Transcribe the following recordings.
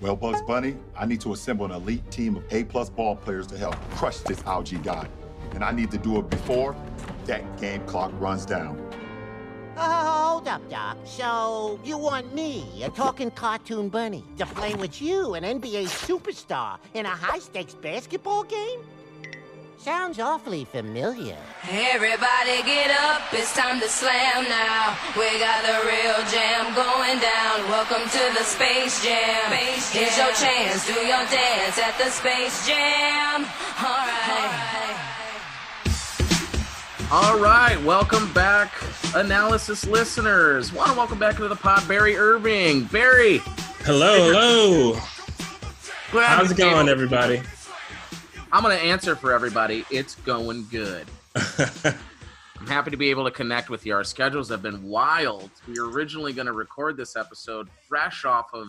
Well, Bugs Bunny, I need to assemble an elite team of A-plus ball players to help crush this algae god. And I need to do it before that game clock runs down. Oh, hold up, Doc. So, you want me, a talking cartoon bunny, to play with you, an NBA superstar, in a high-stakes basketball game? Sounds awfully familiar. Everybody get up, it's time to slam now. We got the real jam going down. Welcome to the Space Jam. Space jam. Here's your chance, do your dance at the Space Jam. Alright. All right, welcome back, analysis listeners. Want to welcome back into the pod, Barry Irving. Barry, Hello, hello. glad How's it going, over. everybody? I'm going to answer for everybody. It's going good. I'm happy to be able to connect with you. Our schedules have been wild. We were originally going to record this episode fresh off of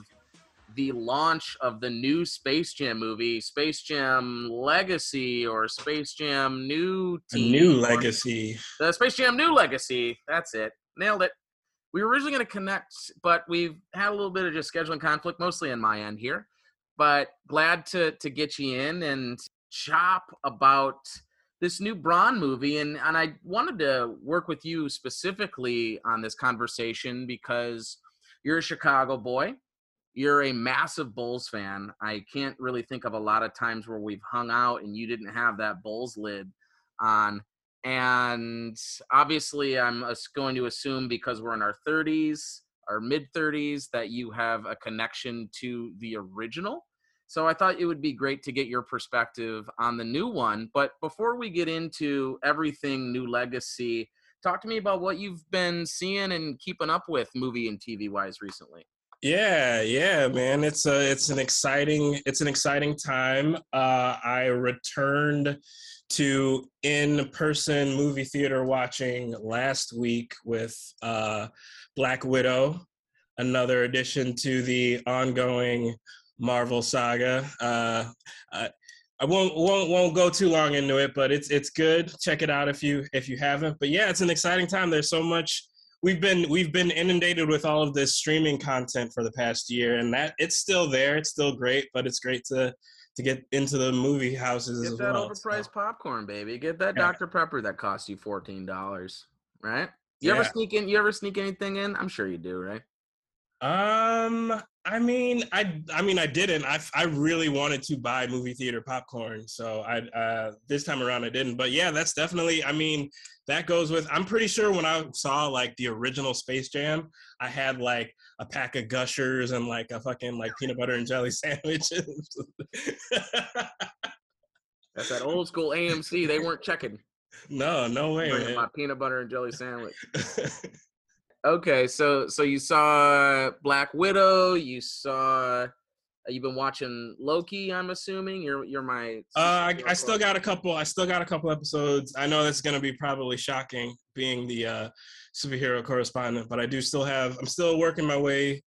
the launch of the new Space Jam movie, Space Jam Legacy or Space Jam New A Team. new legacy. The Space Jam New Legacy. That's it. Nailed it. We were originally going to connect, but we've had a little bit of just scheduling conflict, mostly on my end here. But glad to to get you in and chop about this new Bron movie, and and I wanted to work with you specifically on this conversation because you're a Chicago boy. You're a massive Bulls fan. I can't really think of a lot of times where we've hung out and you didn't have that Bulls lid on and obviously i'm going to assume because we're in our 30s our mid 30s that you have a connection to the original so i thought it would be great to get your perspective on the new one but before we get into everything new legacy talk to me about what you've been seeing and keeping up with movie and tv wise recently Yeah, yeah, man. It's a it's an exciting it's an exciting time. Uh, I returned to in-person movie theater watching last week with uh, Black Widow, another addition to the ongoing Marvel saga. Uh, I, I won't won't won't go too long into it, but it's it's good. Check it out if you if you haven't. But yeah, it's an exciting time. There's so much we've been we've been inundated with all of this streaming content for the past year, and that it's still there. It's still great, but it's great to to get into the movie houses get as that well. overpriced so. popcorn baby get that Yeah. dr pepper that cost you $14 right you ever sneak in you ever sneak anything in i'm sure you do right Um, I mean, I I mean, I didn't. I I really wanted to buy movie theater popcorn, so I uh this time around I didn't. But yeah, that's definitely. I mean, that goes with. I'm pretty sure when I saw like the original Space Jam, I had like a pack of Gushers and like a fucking like peanut butter and jelly sandwiches. That's that old school AMC. They weren't checking. no, no way, my peanut butter and jelly sandwich. Okay, so so you saw Black Widow. You saw. You've been watching Loki. I'm assuming you're you're my. Uh, I, I still got a couple. I still got a couple episodes. I know that's gonna be probably shocking, being the uh, superhero correspondent, but I do still have. I'm still working my way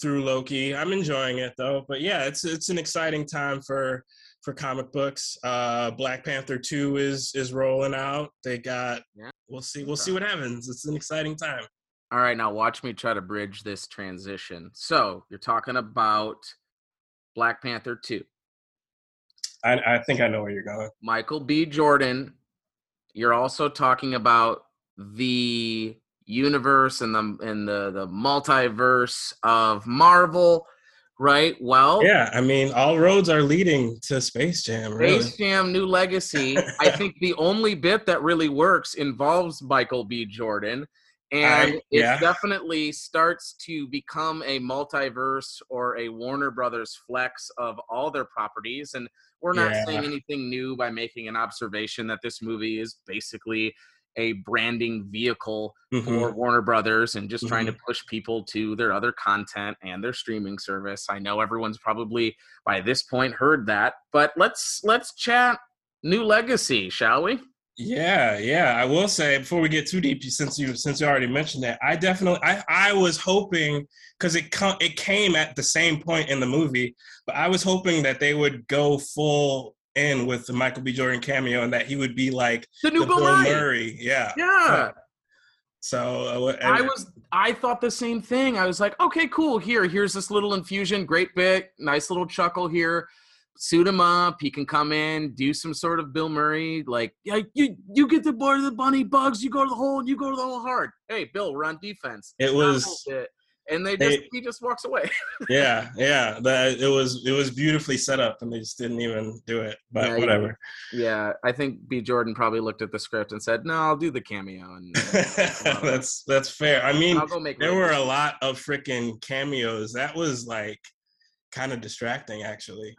through Loki. I'm enjoying it though. But yeah, it's it's an exciting time for for comic books. Uh, Black Panther two is is rolling out. They got. Yeah. We'll see. We'll see what happens. It's an exciting time. All right, now watch me try to bridge this transition. So you're talking about Black Panther two. I, I think I know where you're going. Michael B. Jordan. You're also talking about the universe and the and the the multiverse of Marvel, right? Well, Yeah, I mean, all roads are leading to Space Jam. Really. Space Jam New Legacy. I think the only bit that really works involves Michael B. Jordan. And I- it yeah. definitely starts to become a multiverse or a Warner Brothers flex of all their properties. And we're not Yeah. saying anything new by making an observation that this movie is basically a branding vehicle Mhm. for Warner Brothers and just trying to push people to their other content and their streaming service. I know everyone's probably by this point heard that, but let's let's chat new legacy, shall we? Yeah, yeah. I will say before we get too deep, since you since you already mentioned that, I definitely I I was hoping because it it came at the same point in the movie, but I was hoping that they would go full in with the Michael B. Jordan cameo and that he would be like The new the Bill Bill Murray. Yeah. Yeah. So uh, I was I thought the same thing. I was like, okay, cool. Here, here's this little infusion. Great bit. Nice little chuckle here. Suit him up. He can come in, do some sort of Bill Murray, like, yeah, you you get the board of the bunny bugs. You go to the hole. and You go to the hole hard. Hey, Bill, we're on defense. It Not was- and they they- just he just walks away. yeah, yeah. That it was it was beautifully set up, and they just didn't even do it. But Yeah, whatever. yeah, I think B. Jordan probably looked at the script and said, "No, I'll do the cameo." And that's that's fair. I mean, I'll go make. there were a lot of freaking cameos. That was like kind of distracting, actually.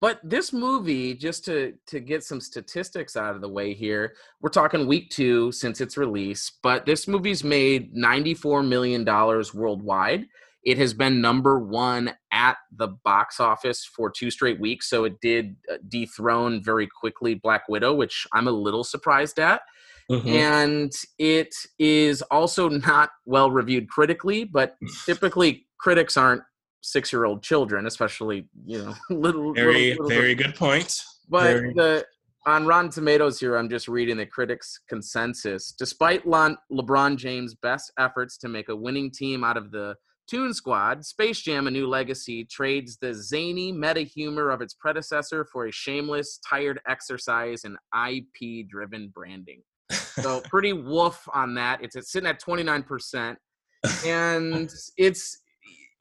But this movie, just to to get some statistics out of the way here, we're talking week two since its release. But this movie's made ninety four million dollars worldwide. It has been number one at the box office for two straight weeks, so it did uh, dethrone very quickly Black Widow, which I'm a little surprised at. Mhm. And it is also not well reviewed critically, but typically critics aren't six year old children, especially you know little Very little, little very good point. but very- the on Rotten Tomatoes here, I'm just reading the critics' consensus. Despite Lon, LeBron James' best efforts to make a winning team out of the Toon Squad, Space Jam: A New Legacy trades the zany meta humor of its predecessor for a shameless, tired exercise in IP-driven branding. So pretty woof on that. It's, it's sitting at 29%. And it's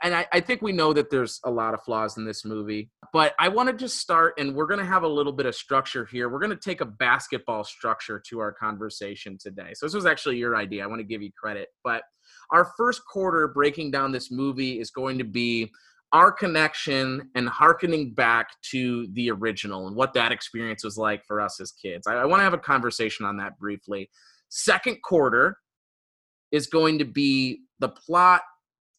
and I, I think we know that there's a lot of flaws in this movie, but I want to just start, and we're going to have a little bit of structure here. We're going to take a basketball structure to our conversation today. So, this was actually your idea. I want to give you credit. But our first quarter breaking down this movie is going to be our connection and harkening back to the original and what that experience was like for us as kids. I, I want to have a conversation on that briefly. Second quarter is going to be the plot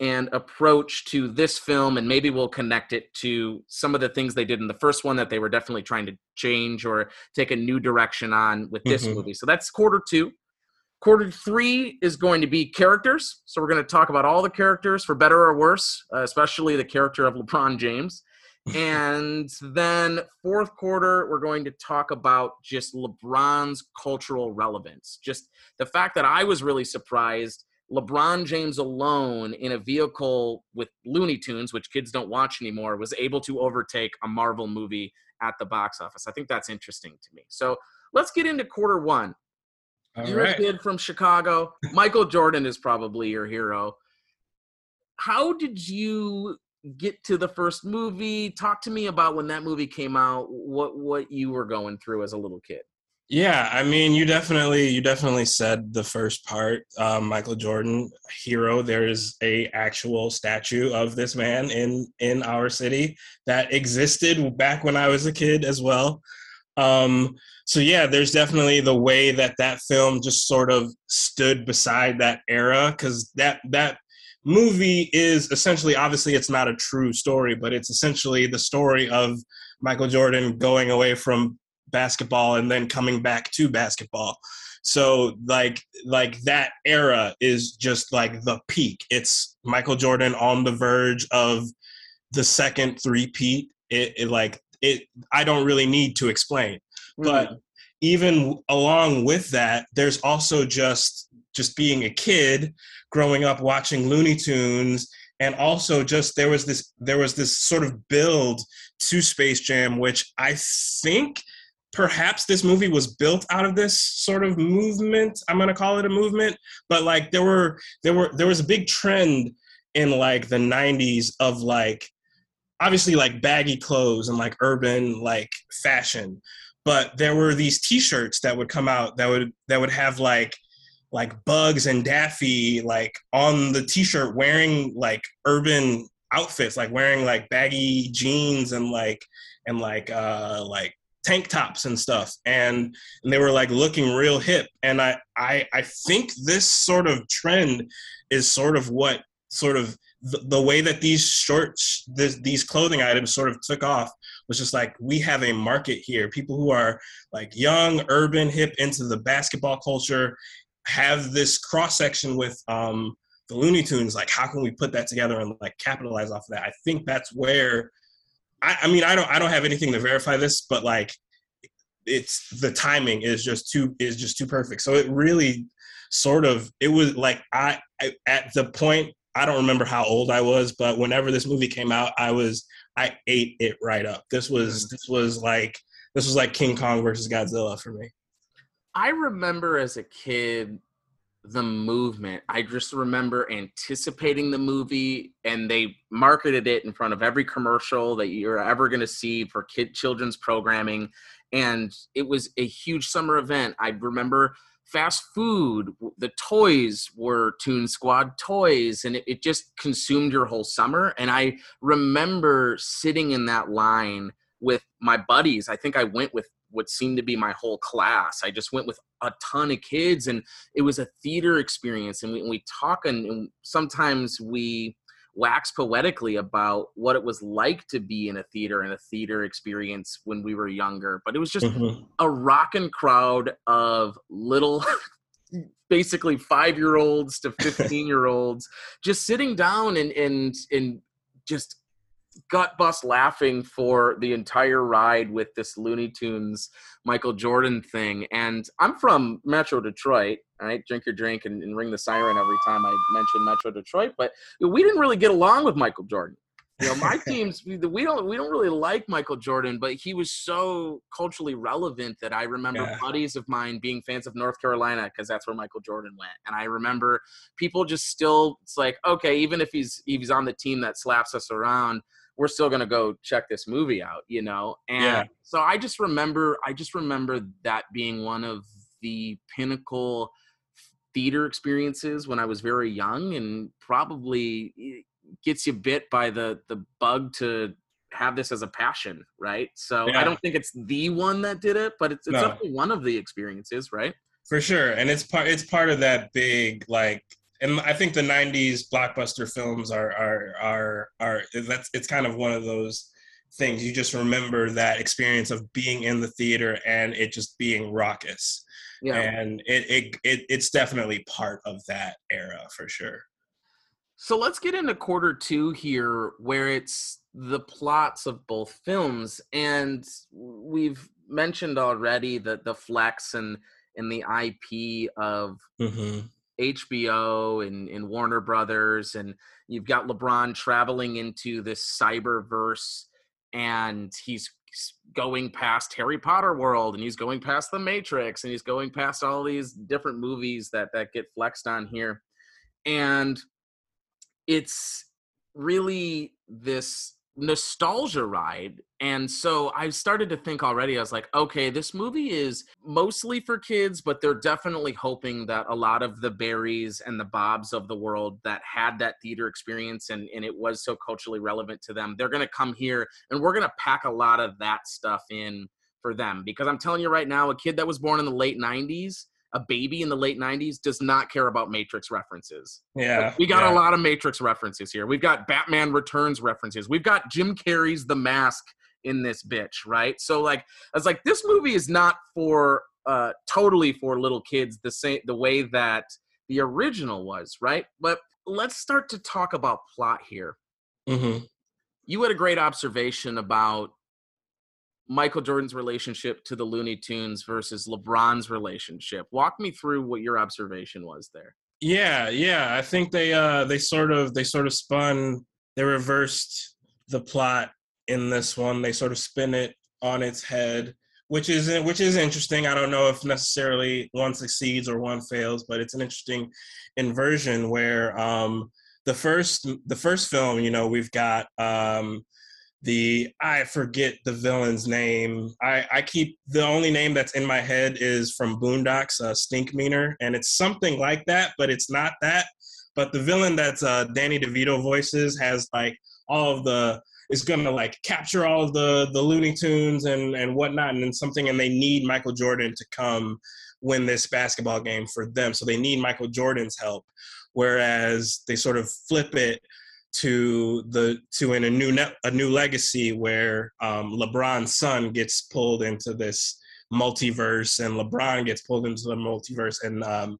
and approach to this film and maybe we'll connect it to some of the things they did in the first one that they were definitely trying to change or take a new direction on with this Mhm. movie. So that's quarter two. Quarter three is going to be characters. So we're going to talk about all the characters for better or worse uh, especially the character of lebron james. And then fourth quarter we're going to talk about just lebron's cultural relevance. Just the fact that i was really surprised LeBron James alone in a vehicle with Looney Tunes, which kids don't watch anymore, was able to overtake a Marvel movie at the box office. I think that's interesting to me. So let's get into quarter one. All You're right. a kid from Chicago. Michael Jordan is probably your hero. How did you get to the first movie? Talk to me about when that movie came out. What what you were going through as a little kid. Yeah, I mean, you definitely you definitely said the first part. Um, Michael Jordan, hero. There is a actual statue of this man in in our city that existed back when I was a kid as well. Um, so yeah, there's definitely the way that that film just sort of stood beside that era because that that movie is essentially obviously it's not a true story, but it's essentially the story of Michael Jordan going away from basketball and then coming back to basketball. So like like that era is just like the peak. It's michael jordan on the verge of the second three-peat. It, it like it i don't really need to explain. Hmm. But even along with that there's also just just being a kid growing up watching looney tunes and also just there was this there was this sort of build to space jam which i think perhaps this movie was built out of this sort of movement i'm going to call it a movement but like there were there were there was a big trend in like the 90s of like obviously like baggy clothes and like urban like fashion but there were these t-shirts that would come out that would that would have like like bugs and daffy like on the t-shirt wearing like urban outfits like wearing like baggy jeans and like and like uh like tank tops and stuff and, and they were like looking real hip and I, I i think this sort of trend is sort of what sort of the, the way that these shorts this, these clothing items sort of took off was just like we have a market here. People who are like young urban hip into the basketball culture have this cross section with um the looney tunes like how can we put that together and like capitalize off of that? I think that's where I, I mean, I don't, I don't have anything to verify this, but like, it's the timing is just too is just too perfect. So it really, sort of, it was like I I, at the point I don't remember how old I was, but whenever this movie came out, I was I ate it right up. This was mm. this was like this was like King Kong versus Godzilla for me. I remember as a kid the movement. I just remember anticipating the movie and they marketed it in front of every commercial that you're ever going to see for kid children's programming and it was a huge summer event. I remember fast food, the toys were Toon Squad toys and it, it just consumed your whole summer and I remember sitting in that line with my buddies. I think I went with what seemed to be my whole class. I just went with a ton of kids, and it was a theater experience. And we, we talk, and, and sometimes we wax poetically about what it was like to be in a theater and a theater experience when we were younger. But it was just Mhm. a rocking crowd of little. basically five year olds to 15 year olds just sitting down and and and just gut bust laughing for the entire ride with this Looney Tunes Michael Jordan thing. And I'm from Metro Detroit. All right, drink your drink and, and ring the siren every time I mention Metro Detroit. But we didn't really get along with Michael Jordan. You know, my teams we, we don't we don't really like Michael Jordan, but he was so culturally relevant that I remember Yeah. buddies of mine being fans of North Carolina because that's where Michael Jordan went. And I remember people just still it's like okay, even if he's if he's on the team that slaps us around, we're still gonna go check this movie out, you know. And Yeah. so I just remember I just remember that being one of the pinnacle theater experiences when I was very young, and probably eh, gets you bit by the the bug to have this as a passion, right? So Yeah. I don't think it's the one that did it, but it's, it's No. definitely one of the experiences, right? For sure, and it's part it's part of that big like, and I think the '90s blockbuster films are are are are that's it's kind of one of those things you just remember that experience of being in the theater and it just being raucous, Yeah. and it, it it it's definitely part of that era for sure. So let's get into quarter two here, where it's the plots of both films, and we've mentioned already that the flex and and the IP of hmm HBO and, and Warner Brothers, and you've got LeBron traveling into this cyberverse, and he's going past Harry Potter world, and he's going past the Matrix, and he's going past all these different movies that that get flexed on here, and it's really this nostalgia ride and so i started to think already i was like okay this movie is mostly for kids but they're definitely hoping that a lot of the berries and the bobs of the world that had that theater experience and, and it was so culturally relevant to them they're going to come here and we're going to pack a lot of that stuff in for them. Because i'm telling you right now a kid that was born in the late 90s a baby in the late 90s does not care about matrix references Yeah, we got yeah. a lot of Matrix references here. We've got Batman Returns references. We've got Jim Carrey's The Mask in this bitch, right? So like, I was like, this movie is not for uh totally for little kids the same the way that the original was, right? But let's start to talk about plot here. hmm You had a great observation about Michael Jordan's relationship to the Looney Tunes versus LeBron's relationship. Walk me through what your observation was there. Yeah, yeah. I think they uh they sort of they sort of spun they reversed the plot in this one. They sort of spin it on its head, which is which is interesting. I don't know if necessarily one succeeds or one fails, but it's an interesting inversion where um the first the first film, you know, we've got um the I forget the villain's name. I I keep the only name that's in my head is from Boondocks, uh, Stinkmeaner, and it's something like that, but it's not that. But the villain that's uh, Danny DeVito voices has like all of the is gonna like capture all of the the Looney Tunes and and whatnot, and something, and they need Michael Jordan to come win this basketball game for them. So they need Michael Jordan's help. Whereas they sort of flip it to the to in a new net, a new legacy where um, LeBron's son gets pulled into this multiverse and LeBron gets pulled into the multiverse and um,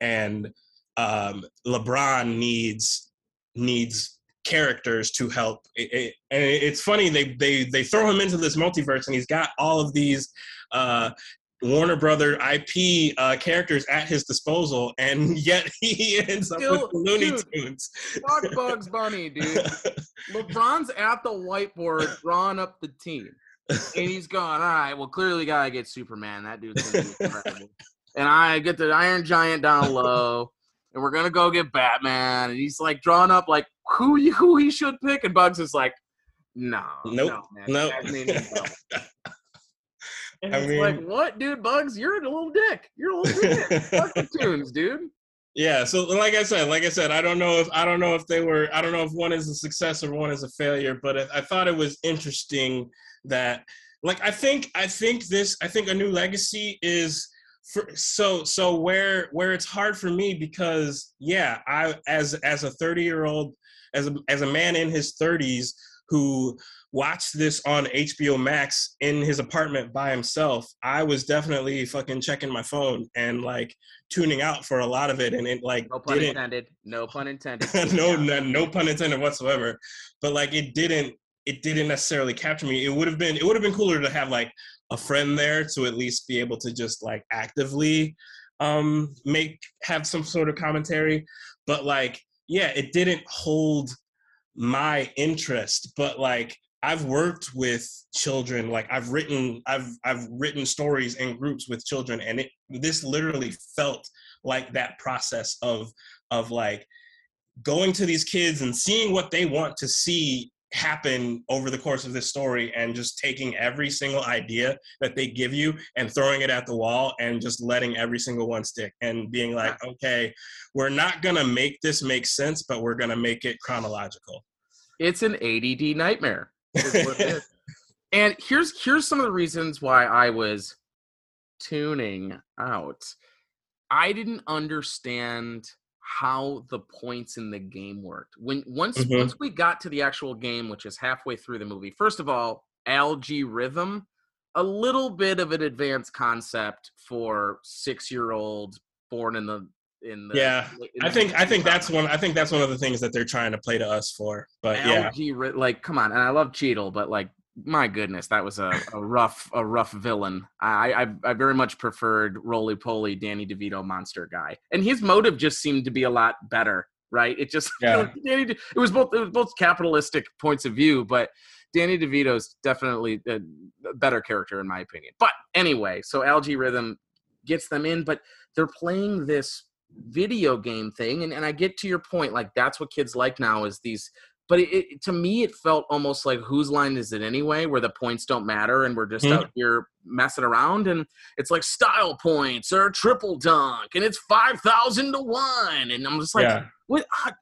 and um, LeBron needs needs characters to help. It, it, and it's funny they they they throw him into this multiverse and he's got all of these uh, Warner Brother IP uh, characters at his disposal, and yet he ends up Still- with the Looney dude. Tunes. Fuck Bugs Bunny, dude. LeBron's at the whiteboard drawing up the team. And he's going, all right, well, clearly gotta get Superman. That dude's gonna be incredible. and I get the Iron Giant down low, and we're gonna go get Batman. And he's like drawing up like who he- who he should pick, and Bugs is like, no, Nope, no, man, nope. I mean. And I it's like, what, dude, Bugs? You're a little dick. You're a little dick. Fuck the tunes, dude. Yeah, so like I said, like I said, I don't know if I don't know if they were I don't know if one is a success or one is a failure, but I, I thought it was interesting that like I think I think this I think a new legacy is for so so where where it's hard for me because yeah, I as as a 30-year-old as a as a man in his 30s who watched this on HBO Max in his apartment by himself, I was definitely fucking checking my phone and like tuning out for a lot of it and it like No pun didn't intended. No pun intended. no, no no pun intended whatsoever but like it didn't it didn't necessarily capture me it would have been it would have been cooler to have like a friend there to at least be able to just like actively um make have some sort of commentary but like yeah it didn't hold my interest but like i've worked with children like i've written i've i've written stories in groups with children and it this literally felt like that process of of like going to these kids and seeing what they want to see happen over the course of this story and just taking every single idea that they give you and throwing it at the wall and just letting every single one stick and being like okay we're not going to make this make sense but we're going to make it chronological It's an ADD nightmare. is what it is. and here's here's some of the reasons why I was tuning out. I didn't understand how the points in the game worked. When once Mhm. once we got to the actual game, which is halfway through the movie, first of all, Al-G Rhythm, a little bit of an advanced concept for six year old born in the in the Yeah, in i the think i think 60s. that's one i think that's one of the things that they're trying to play to us for but yeah algae ri- like come on and i love cheadle but like my goodness that was a, a rough a rough villain. I, I i very much preferred roly poly danny devito monster guy and his motive just seemed to be a lot better right? It just Yeah. Danny, it was both it was both capitalistic points of view but danny devito's definitely a a better character in my opinion. But anyway so Al-G Rhythm gets them in but they're playing this video game thing and, and i get to your point like that's what kids like now is these but it, it to me it felt almost like whose line is it anyway where the points don't matter and we're just Mhm. out here messing around and it's like style points or triple dunk and it's 5000 to 1 and i'm just like yeah what ah,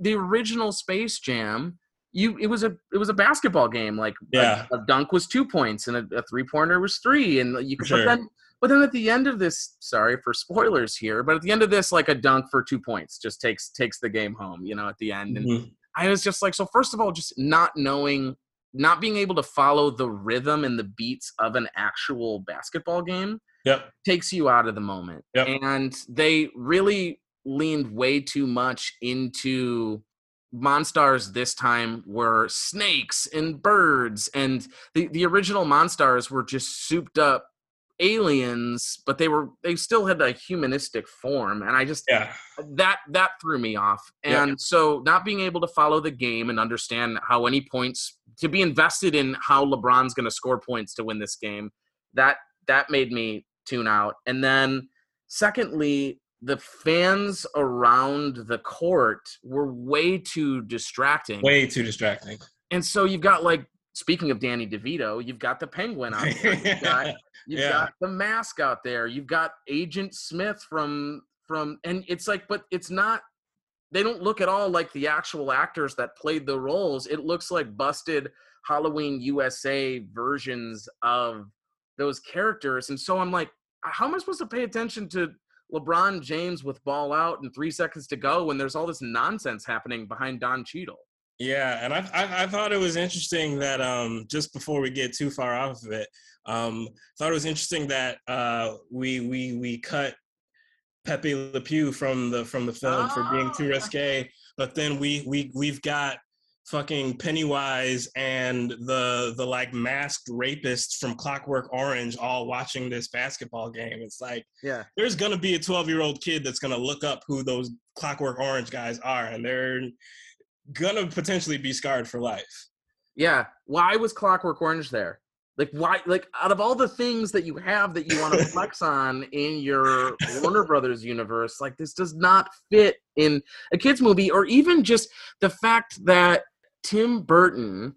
the original space jam you it was a it was a basketball game like a- Yeah. a, dunk was two points and a, a three pointer was three and you could Sure. but then but then at the end of this sorry for spoilers here but at the end of this like a dunk for two points just takes takes the game home you know at the end and Mhm. I was just like, so first of all, just not knowing, not being able to follow the rhythm and the beats of an actual basketball game yep takes you out of the moment. Yep. And they really leaned way too much into Monstars this time were snakes and birds and the, the original Monstars were just souped up aliens but they were they still had a humanistic form and i just yeah. that that threw me off. Yeah. and so not being able to follow the game and understand how any points to be invested in how lebron's going to score points to win this game that that made me tune out. And then secondly the fans around the court were way too distracting. Way too distracting. And so you've got like speaking of danny devito you've got the penguin out there you've got You've Yeah. got the mask out there. You've got Agent Smith from from and it's like but it's not they don't look at all like the actual actors that played the roles. It looks like busted Halloween USA versions of those characters. And so I'm like uh, how am I supposed to pay attention to LeBron James with ball out and 3 seconds to go when there's all this nonsense happening behind Don Cheadle? Yeah, and I, I I thought it was interesting that um just before we get too far off of it, um thought it was interesting that uh we we we cut Pepe Le Pew from the from the film for being too Ah. risque, but then we we we've got fucking Pennywise and the the like masked rapists from Clockwork Orange all watching this basketball game. It's like Yeah. there's gonna be a 12 year old kid that's gonna look up who those Clockwork Orange guys are, and they're gonna potentially be scarred for life. Yeah. Why was Clockwork Orange there? Like why like out of all the things that you have that you want to flex on in your Warner Brothers universe, like this does not fit in a kids movie or even just the fact that Tim Burton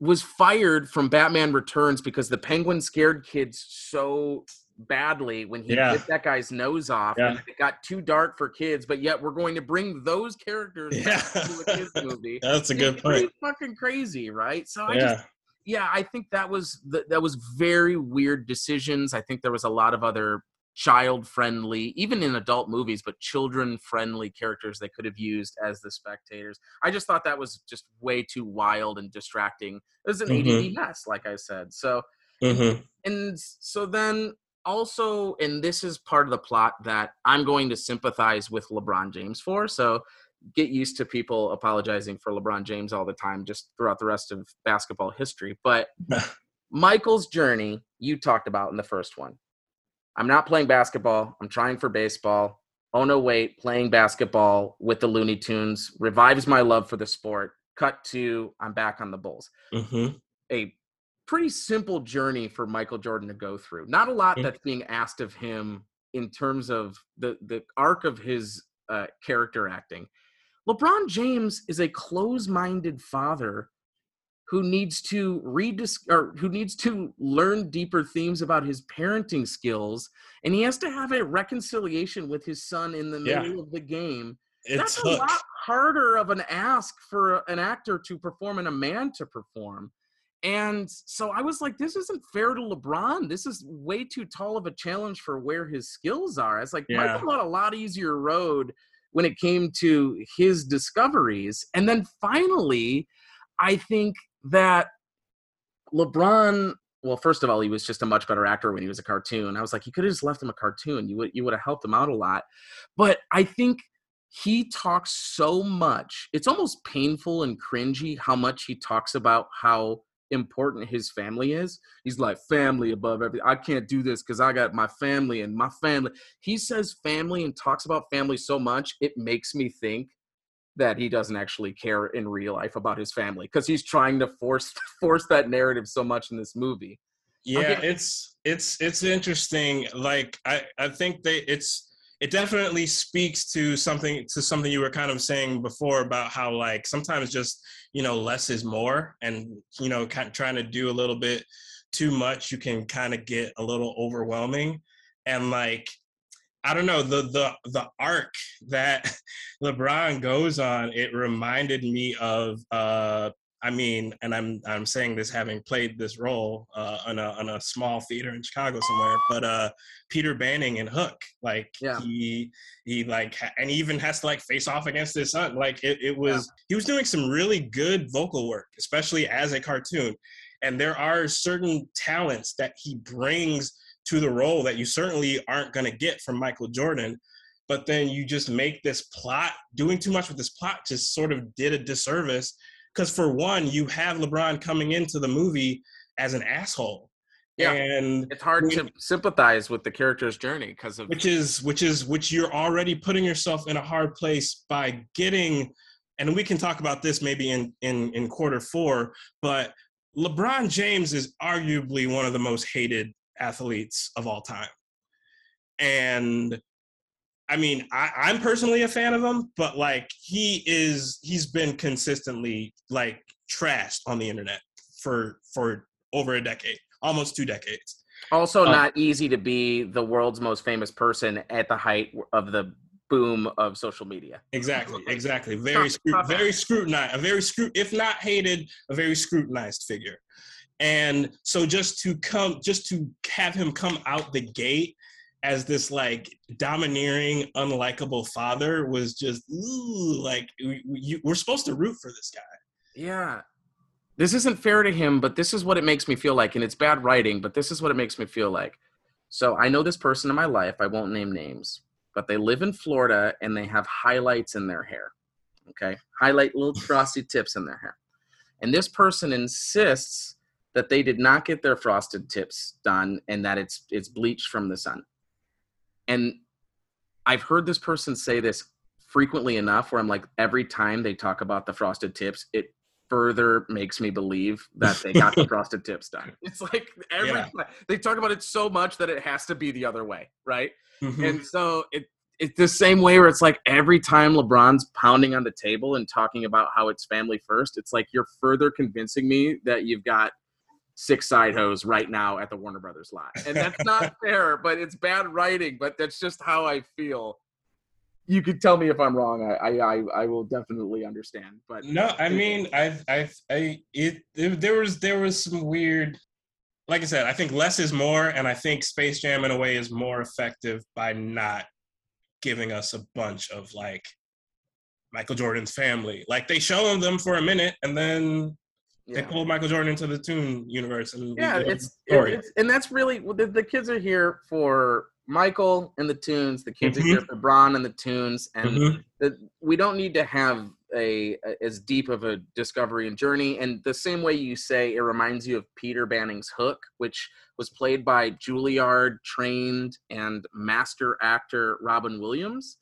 was fired from Batman Returns because the Penguin scared kids so badly when he Yeah. bit that guy's nose off Yeah. and it got too dark for kids, but yet we're going to bring those characters Yeah. to a kids movie. That's a good point. fucking crazy, right? So I just Yeah. yeah, I think that was th- that was very weird decisions. I think there was a lot of other child friendly, even in adult movies, but children friendly characters they could have used as the spectators. I just thought that was just way too wild and distracting. It was an ADD mess, like I said. So hmm and so then also and this is part of the plot that i'm going to sympathize with lebron james for so get used to people apologizing for lebron james all the time just throughout the rest of basketball history but michael's journey you talked about in the first one. I'm not playing basketball i'm trying for baseball. Oh no wait playing basketball with the looney tunes revives my love for the sport. Cut to i'm back on the bulls. Hmm a pretty simple journey for Michael Jordan to go through. Not a lot that's being asked of him in terms of the the arc of his uh, character acting. LeBron James is a close-minded father who needs to redis- or who needs to learn deeper themes about his parenting skills, and he has to have a reconciliation with his son in the Yeah. middle of the game It's that's a lot harder of an ask for an actor to perform and a man to perform. And so I was like, this isn't fair to LeBron. This is way too tall of a challenge for where his skills are. It's like Yeah. Michael had a lot easier road when it came to his discoveries. And then finally, I think that LeBron, well, first of all, he was just a much better actor when he was a cartoon. I was like, you could have just left him a cartoon. You would you would have helped him out a lot. But I think he talks so much. It's almost painful and cringy how much he talks about how important his family is. He's like family above everything. I can't do this because I got my family and my family. He says family and talks about family so much, it makes me think that he doesn't actually care in real life about his family because he's trying to force force that narrative so much in this movie. yeah Okay. it's it's it's interesting like i i think they it's it definitely speaks to something to something you were kind of saying before about how like sometimes just you know less is more and you know kind of trying to do a little bit too much you can kind of get a little overwhelming. And like i don't know the the the arc that lebron goes on it reminded me of uh I mean, and I'm I'm saying this having played this role uh, on a on a small theater in Chicago somewhere, but uh, Peter Banning in Hook, like Yeah. he he like and he even has to like face off against his son. Like it, it was he was doing some really good vocal work, especially as a cartoon. And there are certain talents that he brings to the role that you certainly aren't going to get from Michael Jordan. But then you just make this plot doing too much with this plot just sort of did a disservice because for one, you have LeBron coming into the movie as an asshole. Yeah. And It's hard We- to sympathize with the character's journey because of which is which is which you're already putting yourself in a hard place by getting and we can talk about this maybe in in in quarter 4 but LeBron James is arguably one of the most hated athletes of all time and I mean, I, I'm personally a fan of him, but like he is, he's been consistently like trashed on the internet for for over a decade, almost two decades. Also, Uh, not easy to be the world's most famous person at the height of the boom of social media. Exactly, exactly. Very, scru- Tough- tough very scrutinized. A very scru- if not hated, a very scrutinized figure. And so, just to come, just to have him come out the gate as this like domineering, unlikable father was just ooh, like we, we, we're supposed to root for this guy. Yeah. This isn't fair to him, but this is what it makes me feel like. And it's bad writing, but this is what it makes me feel like. So I know this person in my life. I won't name names, but they live in Florida and they have highlights in their hair. Okay, highlight little frosted tips in their hair, and this person insists that they did not get their frosted tips done and that it's it's bleached from the sun. And I've heard this person say this frequently enough where I'm like every time they talk about the frosted tips, it further makes me believe that they got the frosted tips done. It's like every Yeah. time they talk about it so much that it has to be the other way, right? Mhm. And so it it's the same way where it's like every time LeBron's pounding on the table and talking about how it's family first, it's like you're further convincing me that you've got six side hoes right now at the Warner Brothers lot. And that's not fair, but it's bad writing, but that's just how I feel. You could tell me if I'm wrong. I I I, I will definitely understand. But No, I mean, I, I, I, it, it, there was, there was some weird. Like I said, I think less is more, and I think Space Jam in a way is more effective by not giving us a bunch of like Michael Jordan's family. Like they show them for a minute, and then they pulled Michael Jordan into the Toon universe, and yeah, it's, story. it's and that's really the, the kids are here for Michael and the tunes. The kids Mhm. are here for Bron and the tunes, and Mhm. the, we don't need to have a, a as deep of a discovery and journey. And the same way you say it reminds you of Peter Banning's Hook, which was played by Juilliard trained and master actor Robin Williams.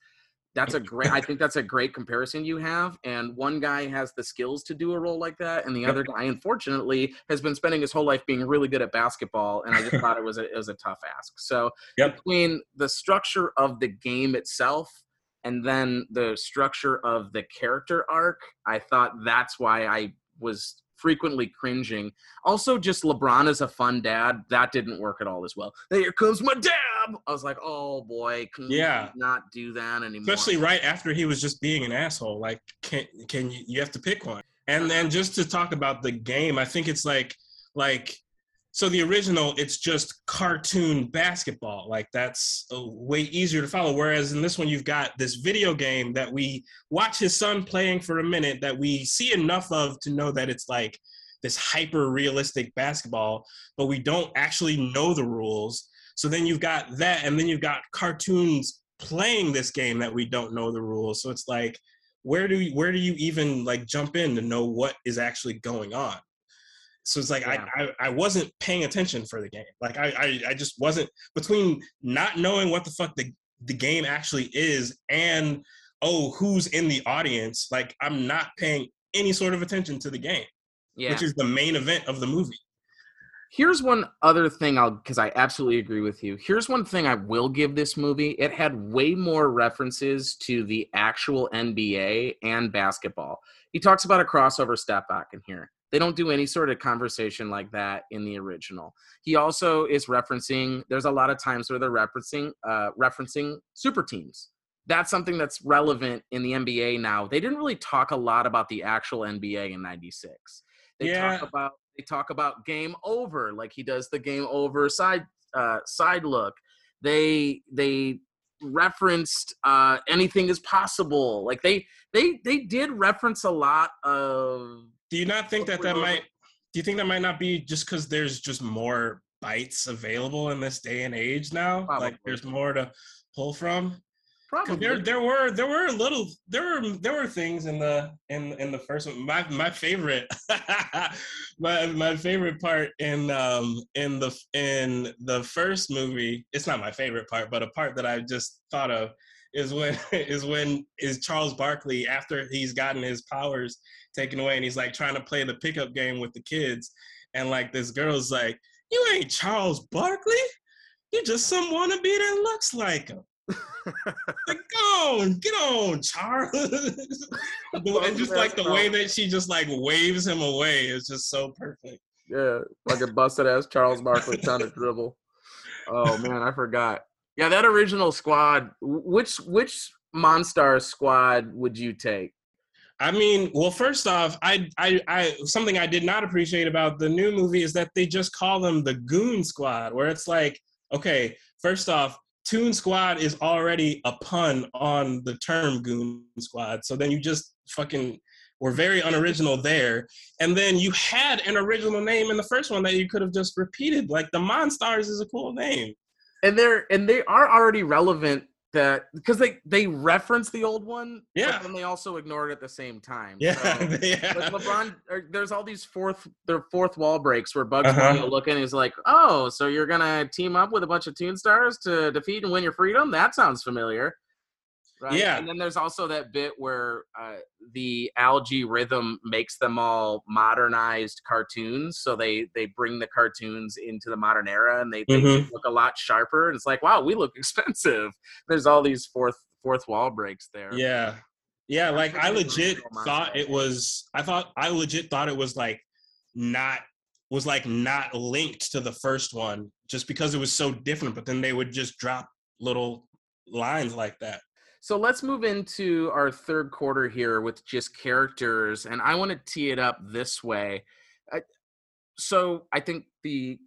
That's a great. I think that's a great comparison you have. And one guy has the skills to do a role like that, and the other guy, unfortunately, has been spending his whole life being really good at basketball. And I just thought it was a it was a tough ask. So Yep. between the structure of the game itself and then the structure of the character arc, I thought that's why I was frequently cringing. Also, just LeBron as a fun dad, that didn't work at all as well. Here comes my dad. I was like, oh boy, can Yeah. not do that anymore? especially right after he was just being an asshole. Like, can can you you have to pick one? And then just to talk about the game, I think it's like like so the original it's just cartoon basketball. Like that's uh, way easier to follow. Whereas in this one, you've got this video game that we watch his son playing for a minute that we see enough of to know that it's like this hyper realistic basketball, but we don't actually know the rules. So then you've got that, and then you've got cartoons playing this game that we don't know the rules. So it's like, where do you, where do you even like jump in to know what is actually going on? So it's like Yeah. I, I I wasn't paying attention for the game. Like I, I I just wasn't between not knowing what the fuck the the game actually is and oh who's in the audience. Like I'm not paying any sort of attention to the game, yeah. which is the main event of the movie. Here's one other thing I'll because I absolutely agree with you. Here's one thing I will give this movie. It had way more references to the actual NBA and basketball. He talks about a crossover step back in here. They don't do any sort of conversation like that in the original. He also is referencing there's a lot of times where they're referencing uh referencing super teams. That's something that's relevant in the NBA now. They didn't really talk a lot about the actual NBA in 96. They Yeah. talk about they talk about game over like he does the game over side uh side look they they referenced uh anything is possible like they they they did reference a lot of Do you not think that that might? Do you think that might not be just because there's just more bites available in this day and age now? Probably. Like there's more to pull from. Probably there there were there were little there were there were things in the in in the first one. My my favorite my my favorite part in um in the in the first movie. It's not my favorite part, but a part that I just thought of is when is when is Charles Barkley after he's gotten his powers taken away and he's like trying to play the pickup game with the kids and like this girl's like you ain't Charles Barkley you just some wannabe that looks like him like go on get on Charles and just like the way that she just like waves him away is just so perfect. Yeah like a busted ass charles barkley trying to dribble. Oh man i forgot. Yeah that original squad which which monster squad would you take? I mean, well, first off, I, I, I, something I did not appreciate about the new movie is that they just call them the Goon Squad, where it's like, okay, first off, Toon Squad is already a pun on the term Goon Squad, so then you just fucking were very unoriginal there, and then you had an original name in the first one that you could have just repeated, like the Monstars is a cool name. and they're and they are already relevant that because they they reference the old one, Yeah. then they also ignore it at the same time. Yeah, So, yeah. like LeBron, or there's all these fourth, their fourth wall breaks where Bugs Uh-huh. Bunny will look in. He's like, "Oh, so you're gonna team up with a bunch of Toon Stars to defeat and win your freedom? That sounds familiar." Right? Yeah. And then there's also that bit where uh, the Al-G Rhythm makes them all modernized cartoons. So they they bring the cartoons into the modern era, and they, they Mhm. look a lot sharper. And it's like, wow, we look expensive. There's all these fourth fourth wall breaks there. Yeah. Yeah, like I legit thought it was I thought I legit thought it was like not was like not linked to the first one just because it was so different, but then they would just drop little lines like that. So let's move into our third quarter here with just characters, and I want to tee it up this way. I, so I think the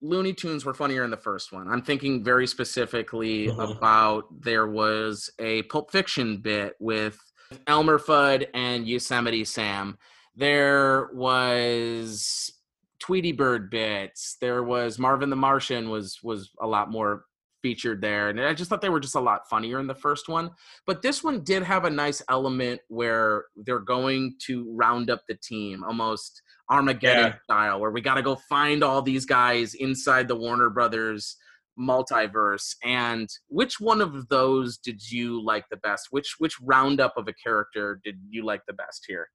Looney Tunes were funnier in the first one. I'm thinking very specifically Mhm. about there was a Pulp Fiction bit with Elmer Fudd and Yosemite Sam. There was Tweety Bird bits. There was Marvin the Martian was was a lot more featured there, and I just thought they were just a lot funnier in the first one. But this one did have a nice element where they're going to round up the team, almost Armageddon Yeah. style, where we got to go find all these guys inside the Warner Brothers multiverse. And which one of those did you like the best? Which which roundup of a character did you like the best here?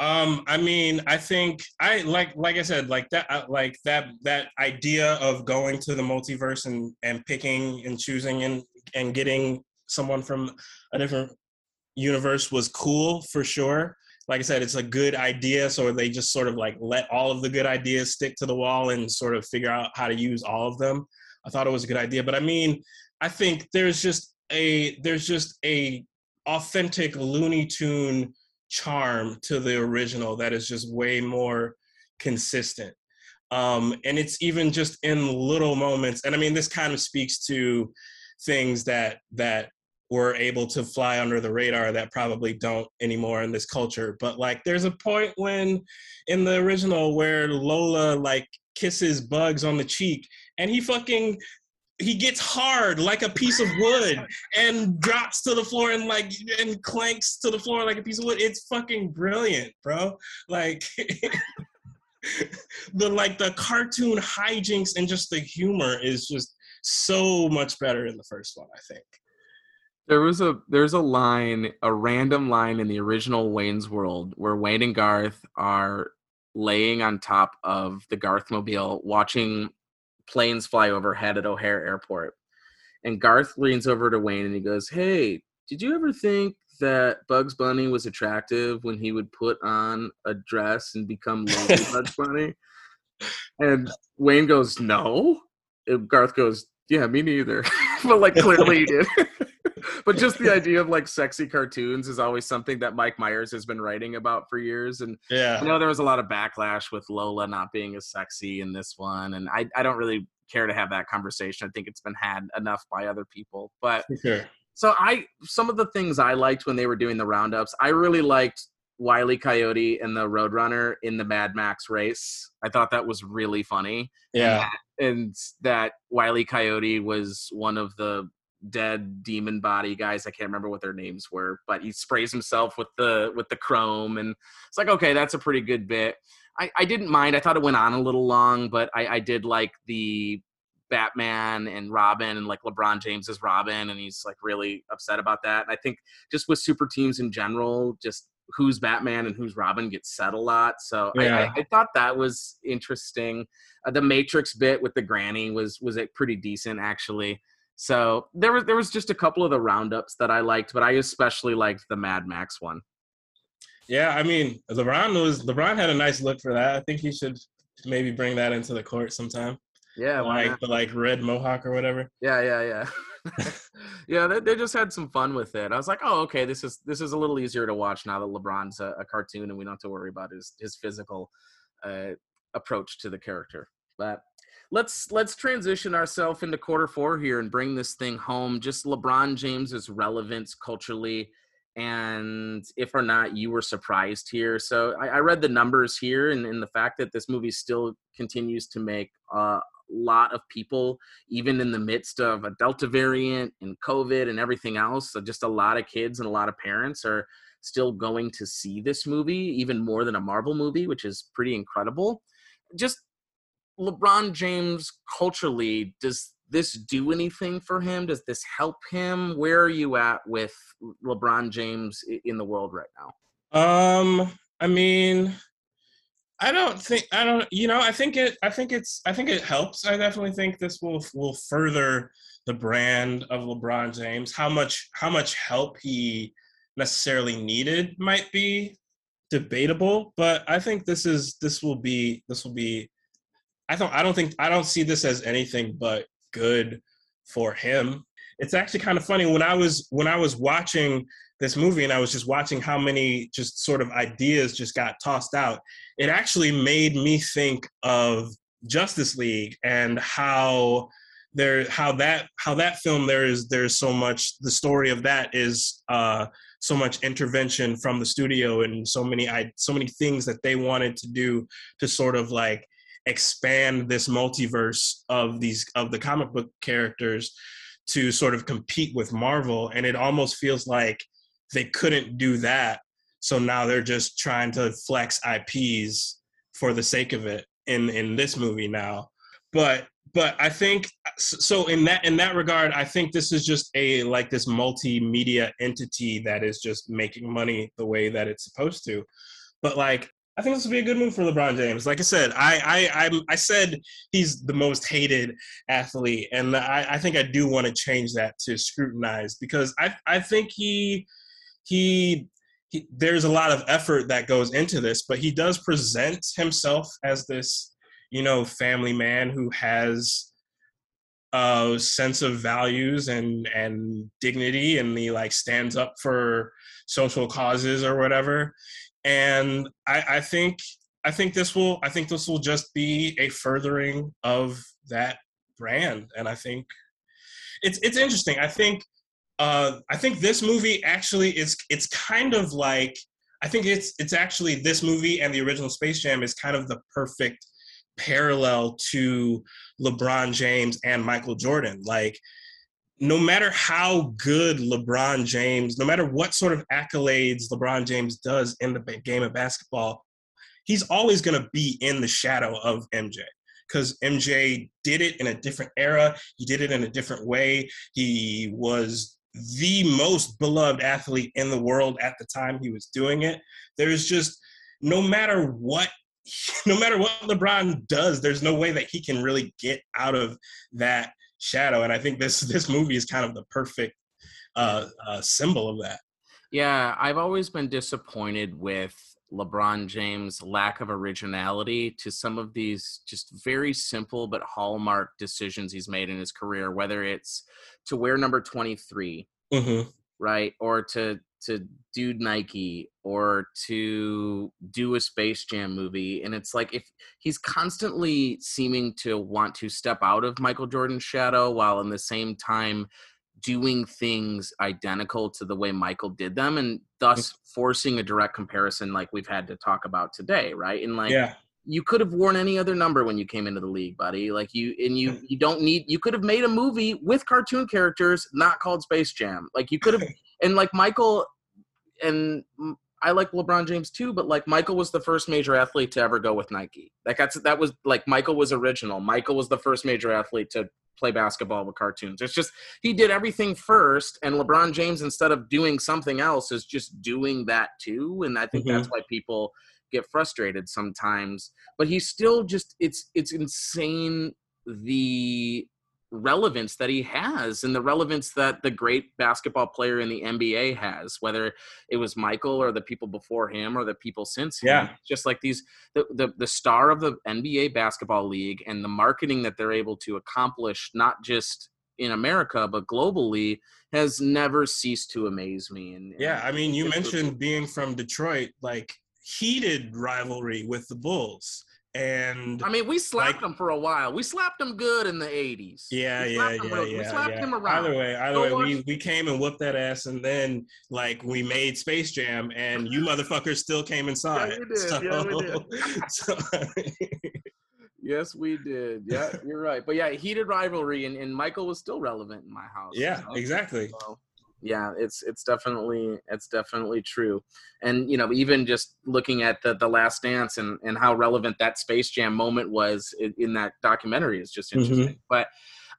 Um, I mean, I think I like like I said, like that uh, like that that idea of going to the multiverse and and picking and choosing and and getting someone from a different universe was cool for sure. Like I said, it's a good idea, so they just sort of like let all of the good ideas stick to the wall and sort of figure out how to use all of them. I thought it was a good idea, but I mean, I think there's just a there's just a authentic Looney Tune charm to the original that is just way more consistent. Um, and it's even just in little moments. And I mean, this kind of speaks to things that that were able to fly under the radar that probably don't anymore in this culture. But like, there's a point when in the original where Lola like kisses Bugs on the cheek, and he fucking he gets hard like a piece of wood and drops to the floor and like and clanks to the floor like a piece of wood. It's fucking brilliant, bro. Like the like the cartoon hijinks and just the humor is just so much better in the first one, I think. There was a there's a line, a random line in the original Wayne's World where Wayne and Garth are laying on top of the Garth mobile watching planes fly overhead at O'Hare Airport. And Garth leans over to Wayne and he goes, Hey, did you ever think that Bugs Bunny was attractive when he would put on a dress and become Lady Bugs Bunny? And Wayne goes, No. And Garth goes, Yeah, me neither. but like clearly he did. but just the idea of like sexy cartoons is always something that Mike Myers has been writing about for years. And yeah, I know there was a lot of backlash with Lola not being as sexy in this one. And I, I don't really care to have that conversation. I think it's been had enough by other people. But sure. so I some of the things I liked when they were doing the roundups, I really liked Wiley Coyote and the Roadrunner in the Mad Max race. I thought that was really funny Yeah. and that Wiley Coyote was one of the dead demon body guys. I can't remember what their names were, but he sprays himself with the with the chrome, and it's like okay, that's a pretty good bit. I, I didn't mind. I thought it went on a little long, but I, I did like the Batman and Robin and like LeBron James as Robin, and he's like really upset about that. And I think just with super teams in general, just who's Batman and who's Robin gets said a lot. So I, I, I thought that was interesting. Uh, the Matrix bit with the granny was was it pretty decent actually. So there was there was just a couple of the roundups that I liked, but I especially liked the Mad Max one. Yeah, I mean, LeBron was LeBron had a nice look for that. I think he should maybe bring that into the court sometime. Yeah, like the like red mohawk or whatever. yeah, yeah, yeah. yeah, they, they just had some fun with it. I was like, oh, okay, this is this is a little easier to watch now that LeBron's a, a cartoon and we don't have to worry about his his physical uh, approach to the character. But let's let's transition ourselves into quarter four here and bring this thing home. Just LeBron James's relevance culturally, and if or not you were surprised here. So I, I read the numbers here, and, and the fact that this movie still continues to make a lot of people, even in the midst of a Delta variant and COVID and everything else, so just a lot of kids and a lot of parents are still going to see this movie, even more than a Marvel movie, which is pretty incredible. Just LeBron James culturally, does this do anything for him? Does this help him? Where are you at with LeBron James in the world right now? Um, I mean, I don't think I don't. You know, I think it. I think it's. I think it helps. I definitely think this will will further the brand of LeBron James. How much how much help he necessarily needed might be debatable, but I think this is this will be this will be. I don't. I don't think. I don't see this as anything but good for him. It's actually kind of funny when I was when I was watching this movie and I was just watching how many just sort of ideas just got tossed out. It actually made me think of Justice League and how there how that how that film there is there's so much the story of that is uh so much intervention from the studio and so many I so many things that they wanted to do to sort of like expand this multiverse of these of the comic book characters to sort of compete with Marvel and it almost feels like they couldn't do that. So now they're just trying to flex IPs for the sake of it in in this movie now. But but I think so in that in that regard I think this is just a like this multimedia entity that is just making money the way that it's supposed to. But like I think this would be a good move for LeBron James. Like I said, I I I'm, i said he's the most hated athlete, and I, I think I do want to change that to scrutinize because I I think he he. He, there's a lot of effort that goes into this, but he does present himself as this, you know, family man who has a sense of values and and dignity, and he like stands up for social causes or whatever and I, I think I think this will I think this will just be a furthering of that brand, and I think it's it's interesting. I think uh, I think this movie actually is it's kind of like I think it's it's actually this movie and the original Space Jam is kind of the perfect parallel to LeBron James and Michael Jordan. Like no matter how good LeBron James, no matter what sort of accolades LeBron James does in the game of basketball, he's always going to be in the shadow of MJ because MJ did it in a different era. He did it in a different way. He was the most beloved athlete in the world at the time he was doing it. There's just no matter what no matter what LeBron does, there's no way that he can really get out of that shadow and i think this this movie is kind of the perfect uh, uh, symbol of that yeah i've always been disappointed with lebron james lack of originality to some of these just very simple but hallmark decisions he's made in his career whether it's to wear number 23 mm-hmm. right or to to do Nike or to do a Space Jam movie. And it's like if he's constantly seeming to want to step out of Michael Jordan's shadow while in the same time doing things identical to the way Michael did them and mm. thus forcing a direct comparison like we've had to talk about today, right? And like yeah. You could have worn any other number when you came into the league, buddy. Like you and you you don't need you could have made a movie with cartoon characters not called Space Jam. Like you could have and like Michael and I like LeBron James too, but like Michael was the first major athlete to ever go with Nike. Like that's that was like Michael was original. Michael was the first major athlete to play basketball with cartoons. It's just he did everything first, and LeBron James instead of doing something else is just doing that too. And I think mm-hmm. that's why people get frustrated sometimes. But he's still just it's it's insane the relevance that he has and the relevance that the great basketball player in the NBA has, whether it was Michael or the people before him or the people since him. Yeah. Just like these, the, the, the star of the NBA basketball league and the marketing that they're able to accomplish, not just in America, but globally has never ceased to amaze me. And, and yeah, I mean, you mentioned being from Detroit, like heated rivalry with the Bulls and I mean, we slapped like, him for a while. We slapped them good in the '80s. Yeah, yeah, yeah, real, yeah. We slapped yeah. him around. Either way, either way, we, we came and whooped that ass, and then like we made Space Jam, and you motherfuckers still came inside. Yeah, we did. So, yeah, we did. so, Yes, we did. Yeah, you're right. But yeah, heated rivalry, and, and Michael was still relevant in my house. Yeah, so- exactly. so, yeah, it's it's definitely it's definitely true, and you know even just looking at the the Last Dance and and how relevant that Space Jam moment was in, in that documentary is just Mhm. interesting. But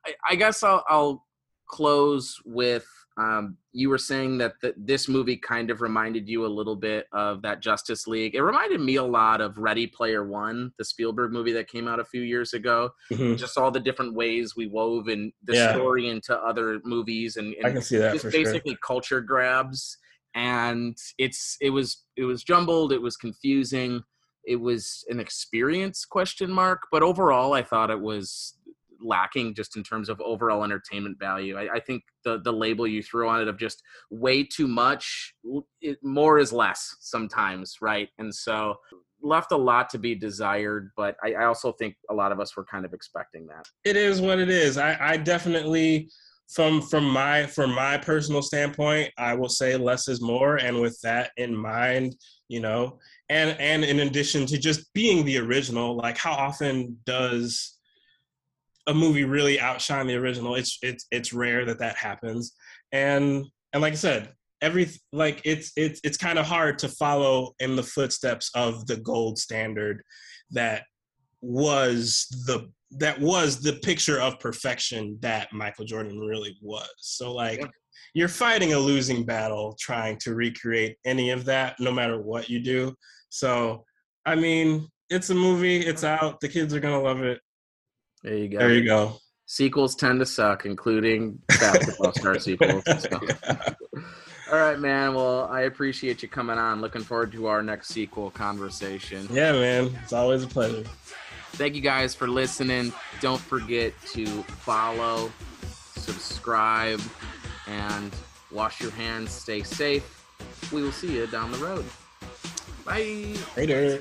I, I guess I'll I'll close with um, you were saying that th- this movie kind of reminded you a little bit of that Justice League. It reminded me a lot of Ready Player One, the Spielberg movie that came out a few years ago. Mhm. Just all the different ways we wove in the Yeah. story into other movies and, I can see that just for sure. basically culture grabs. And it's it was it was jumbled. It was confusing. It was an experience question mark. But overall, I thought it was lacking just in terms of overall entertainment value. I, I think the the label you threw on it of just way too much, it, more is less sometimes, right? And so left a lot to be desired. But I, I also think a lot of us were kind of expecting that. it is what it is. I, I definitely from from my from my personal standpoint, I will say less is more. And with that in mind, you know, and and in addition to just being the original, like how often does a movie really outshine the original? It's it's it's rare that that happens. And and like I said, every like it's it's it's kind of hard to follow in the footsteps of the gold standard that was the that was the picture of perfection that Michael Jordan really was. So like Yeah. you're fighting a losing battle trying to recreate any of that no matter what you do. So I mean, it's a movie, it's out, the kids are going to love it. There you go. There you go. Sequels tend to suck, including basketball star sequels. so. All right, man. Well, I appreciate you coming on. Looking forward to our next sequel conversation. Yeah, man. It's always a pleasure. Thank you guys for listening. Don't forget to follow, subscribe, and wash your hands. Stay safe. We will see you down the road. Bye. Later.